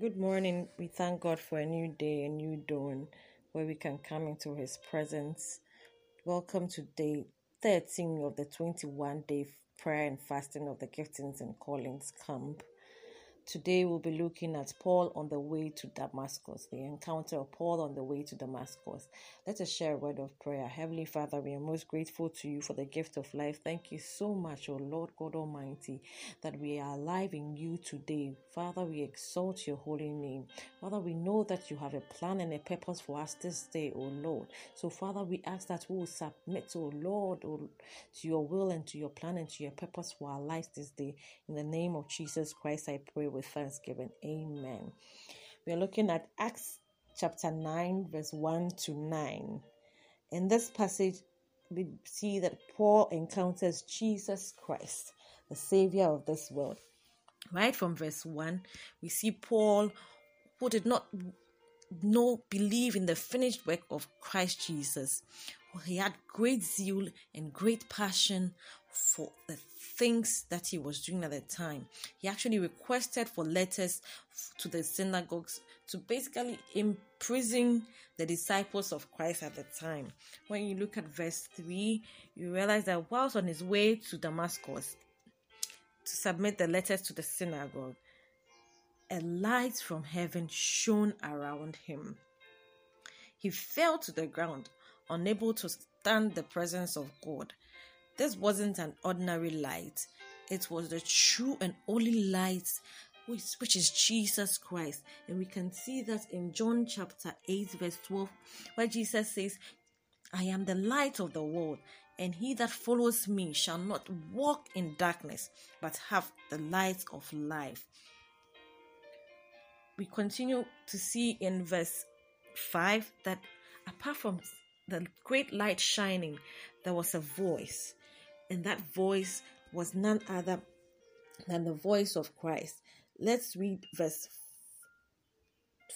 Good morning. We thank God for a new day, a new dawn where we can come into His presence. Welcome to day 13 of the 21 day prayer and fasting of the Giftings and Callings Camp. Today we'll be looking at Paul on the way to Damascus, the encounter of Paul on the way to Damascus. Let us share a word of prayer. Heavenly Father, we are most grateful to you for the gift of life. Thank you so much, O Lord God Almighty, that we are alive in you today. Father, we exalt your holy name. Father, we know that you have a plan and a purpose for us this day, O Lord. So, Father, we ask that we will submit, O Lord, to your will and to your plan and to your purpose for our lives this day. In the name of Jesus Christ, I pray with thanksgiving. Amen. We are looking at Acts chapter 9, verse 1 to 9. In this passage, we see that Paul encounters Jesus Christ, the Savior of this world. Right from verse 1, we see Paul, who did not know, believe in the finished work of Christ Jesus. He had great zeal and great passion for the things that he was doing at the time. He actually requested for letters to the synagogues to basically imprison the disciples of Christ at the time. When you look at verse 3, you realize that whilst on his way to Damascus to submit the letters to the synagogue, a light from heaven shone around him. He fell to the ground, unable to stand the presence of God. This wasn't an ordinary light, it was the true and only light, which, which is Jesus Christ. And we can see that in John chapter 8, verse 12, where Jesus says, I am the light of the world, and he that follows me shall not walk in darkness, but have the light of life. We continue to see in verse 5 that apart from the great light shining, there was a voice and that voice was none other than the voice of Christ. Let's read verse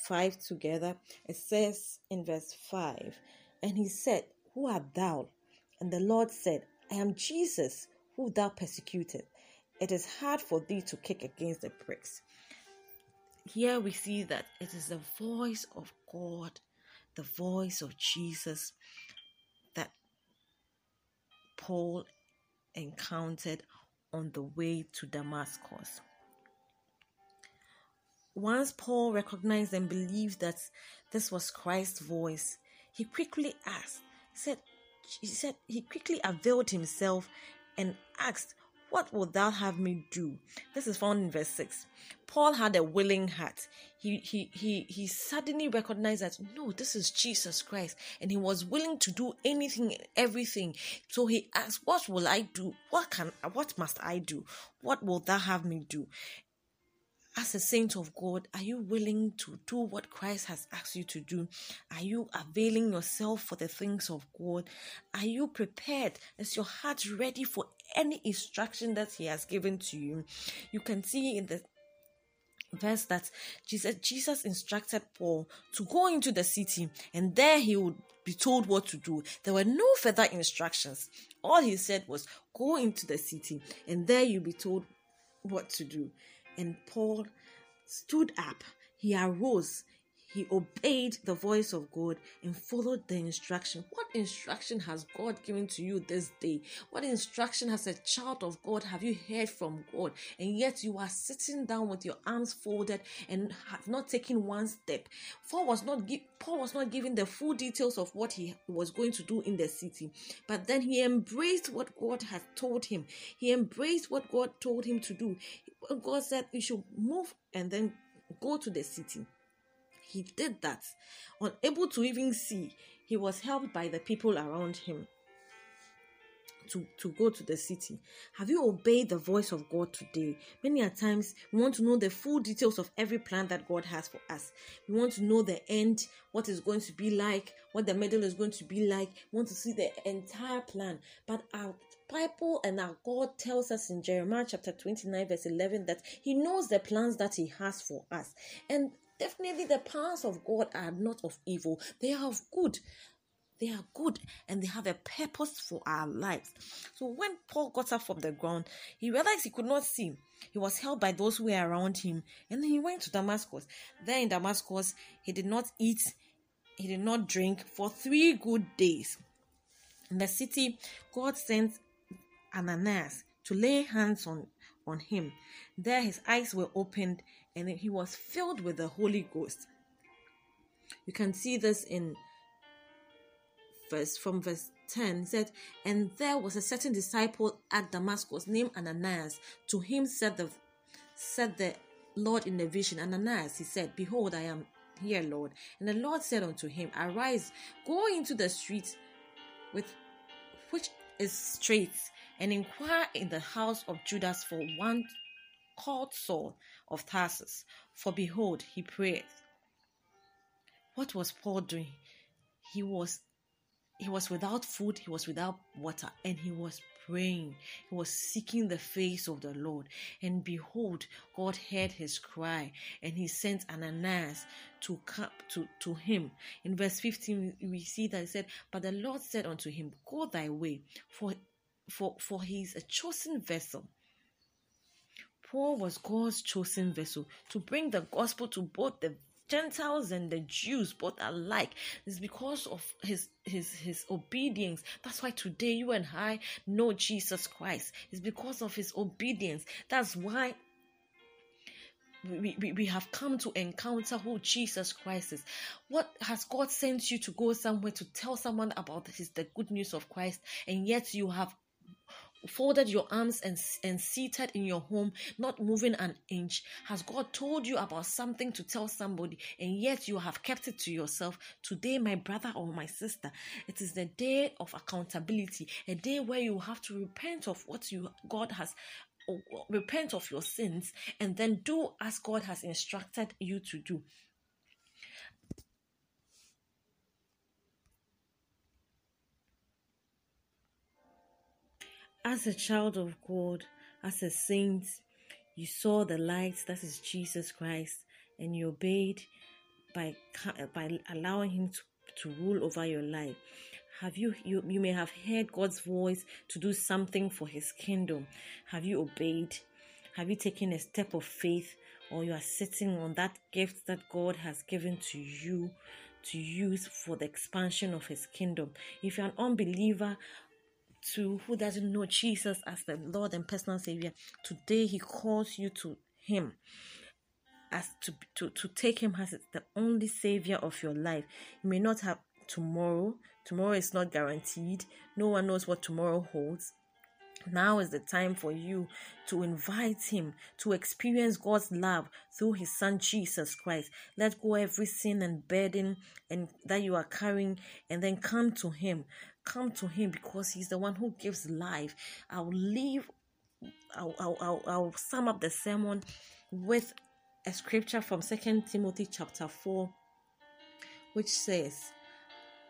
5 together. It says in verse 5 And he said, Who art thou? And the Lord said, I am Jesus, who thou persecuted. It is hard for thee to kick against the pricks. Here we see that it is the voice of God, the voice of Jesus that Paul encountered on the way to Damascus. Once Paul recognized and believed that this was Christ's voice, he quickly asked, he said, he said he quickly availed himself and asked, what will thou have me do? This is found in verse 6. Paul had a willing heart. He he he he suddenly recognized that no, this is Jesus Christ, and he was willing to do anything, everything. So he asked, What will I do? What can what must I do? What will thou have me do? as a saint of God, are you willing to do what Christ has asked you to do? Are you availing yourself for the things of God? Are you prepared? Is your heart ready for any instruction that He has given to you? You can see in the verse that Jesus, Jesus instructed Paul to go into the city and there he would be told what to do. There were no further instructions. All he said was, Go into the city and there you'll be told what to do. And Paul stood up, he arose, he obeyed the voice of God and followed the instruction. What instruction has God given to you this day? What instruction has a child of God have you heard from God? And yet you are sitting down with your arms folded and have not taken one step. Paul was not Paul was not giving the full details of what he was going to do in the city, but then he embraced what God had told him. He embraced what God told him to do. God said he should move and then go to the city. He did that. Unable to even see, he was helped by the people around him to, to go to the city. Have you obeyed the voice of God today? Many a times we want to know the full details of every plan that God has for us. We want to know the end, what is going to be like, what the middle is going to be like. We want to see the entire plan. But our Bible and our God tells us in Jeremiah chapter 29, verse 11, that He knows the plans that He has for us. And definitely the plans of God are not of evil, they are of good they are good and they have a purpose for our lives. So when Paul got up from the ground, he realized he could not see. He was held by those who were around him, and he went to Damascus. There in Damascus, he did not eat, he did not drink for three good days. In the city, God sent Ananias to lay hands on, on him. There his eyes were opened and then he was filled with the Holy Ghost. You can see this in verse from verse 10 said, And there was a certain disciple at Damascus named Ananias. To him said the said the Lord in the vision, Ananias, he said, Behold, I am here, Lord. And the Lord said unto him, Arise, go into the street with which is straight, and inquire in the house of Judas for one called Saul of Tarsus. For behold, he prayed. What was Paul doing? He was he was without food, he was without water, and he was praying. He was seeking the face of the Lord. And behold, God heard his cry, and he sent Ananias to come to, to him. In verse 15, we see that he said, But the Lord said unto him, Go thy way, for for, for he is a chosen vessel. Paul was God's chosen vessel to bring the gospel to both the Gentiles and the Jews both alike. It's because of his his his obedience. That's why today you and I know Jesus Christ. It's because of his obedience. That's why we, we, we have come to encounter who Jesus Christ is. What has God sent you to go somewhere to tell someone about this, the good news of Christ, and yet you have folded your arms and, and seated in your home, not moving an inch? Has God told you about something to tell somebody and yet you have kept it to yourself? Today, my brother or my sister, it is the day of accountability, a day where you have to repent of what you God has repent of your sins and then do as God has instructed you to do. As a child of God, as a saint, you saw the light that is Jesus Christ and you obeyed by by allowing him to, to rule over your life. Have you, you you may have heard God's voice to do something for his kingdom. Have you obeyed? Have you taken a step of faith or you are sitting on that gift that God has given to you to use for the expansion of his kingdom? If you're an unbeliever, to who doesn't know Jesus as the Lord and personal Savior, today He calls you to Him as to, to, to take Him as the only Savior of your life. You may not have tomorrow, tomorrow is not guaranteed, no one knows what tomorrow holds. Now is the time for you to invite Him to experience God's love through His Son Jesus Christ. Let go every sin and burden and that you are carrying, and then come to Him. Come to Him because He's the one who gives life. I'll leave. I'll, I'll, I'll, I'll sum up the sermon with a scripture from Second Timothy chapter four, which says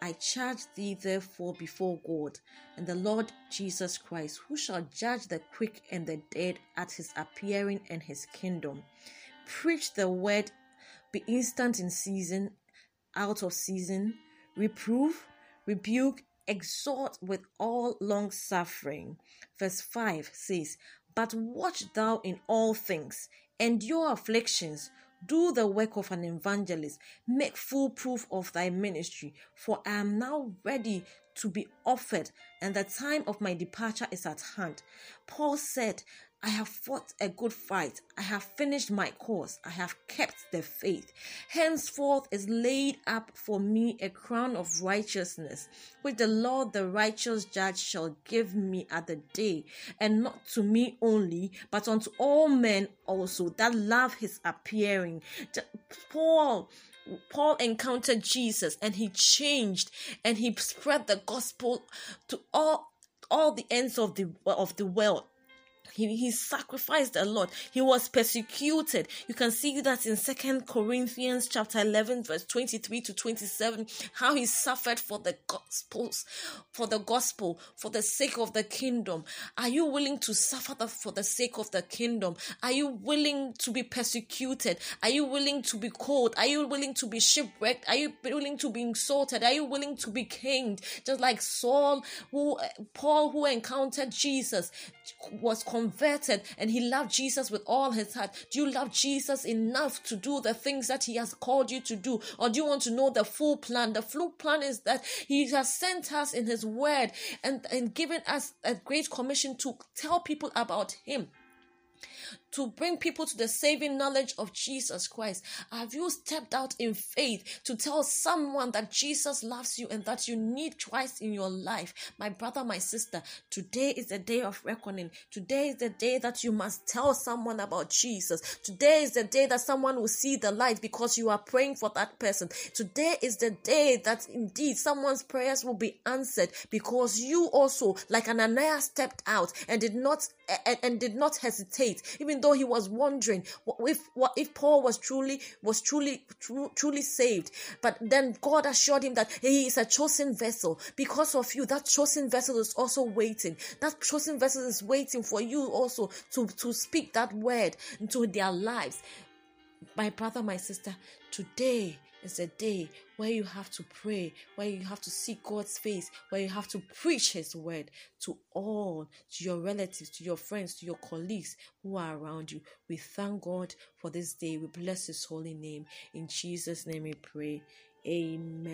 I charge thee therefore before God and the Lord Jesus Christ, who shall judge the quick and the dead at his appearing in his kingdom. Preach the word, be instant in season, out of season, reprove, rebuke, exhort with all long suffering. Verse 5 says, But watch thou in all things, endure afflictions do the work of an evangelist. Make full proof of thy ministry, for I am now ready to be offered, and the time of my departure is at hand. Paul said, I have fought a good fight. I have finished my course. I have kept the faith. Henceforth is laid up for me a crown of righteousness, which the Lord, the righteous judge, shall give me at the day, and not to me only, but unto all men also that love his appearing. Paul Paul encountered Jesus and he changed and he spread the gospel to all all the ends of the of the world he, he sacrificed a lot. He was persecuted. You can see that in second corinthians chapter 11 verse 23 to 27 how he suffered for the gospels for the gospel for the sake of the kingdom. Are you willing to suffer for the sake of the kingdom? Are you willing to be persecuted? Are you willing to be cold are you willing to be shipwrecked? Are you willing to be insulted? Are you willing to be caned? Just like saul who paul who encountered jesus was converted and he loved Jesus with all his heart? Do you love Jesus enough to do the things that he has called you to do? Or do you want to know the full plan? The full plan is that he has sent us in his word and, and given us a great commission to tell people about him to bring people to the saving knowledge of Jesus Christ? Have you stepped out in faith to tell someone that Jesus loves you and that you need Christ in your life? My brother, my sister, today is the day of reckoning. Today is the day that you must tell someone about Jesus. Today is the day that someone will see the light because you are praying for that person. Today is the day that indeed someone's prayers will be answered because you also, like Ananias, stepped out and did not and, and did not hesitate, even though he was wondering if what if Paul was truly was truly tru, truly saved. But then God assured him that he is a chosen vessel. Because of you, that chosen vessel is also waiting. That chosen vessel is waiting for you also to, to speak that word into their lives. My brother, my sister, today is a day where you have to pray, where you have to seek God's face, where you have to preach His word to all, to your relatives, to your friends, to your colleagues who are around you. We thank God for this day. We bless His holy name. In Jesus' name we pray. Amen.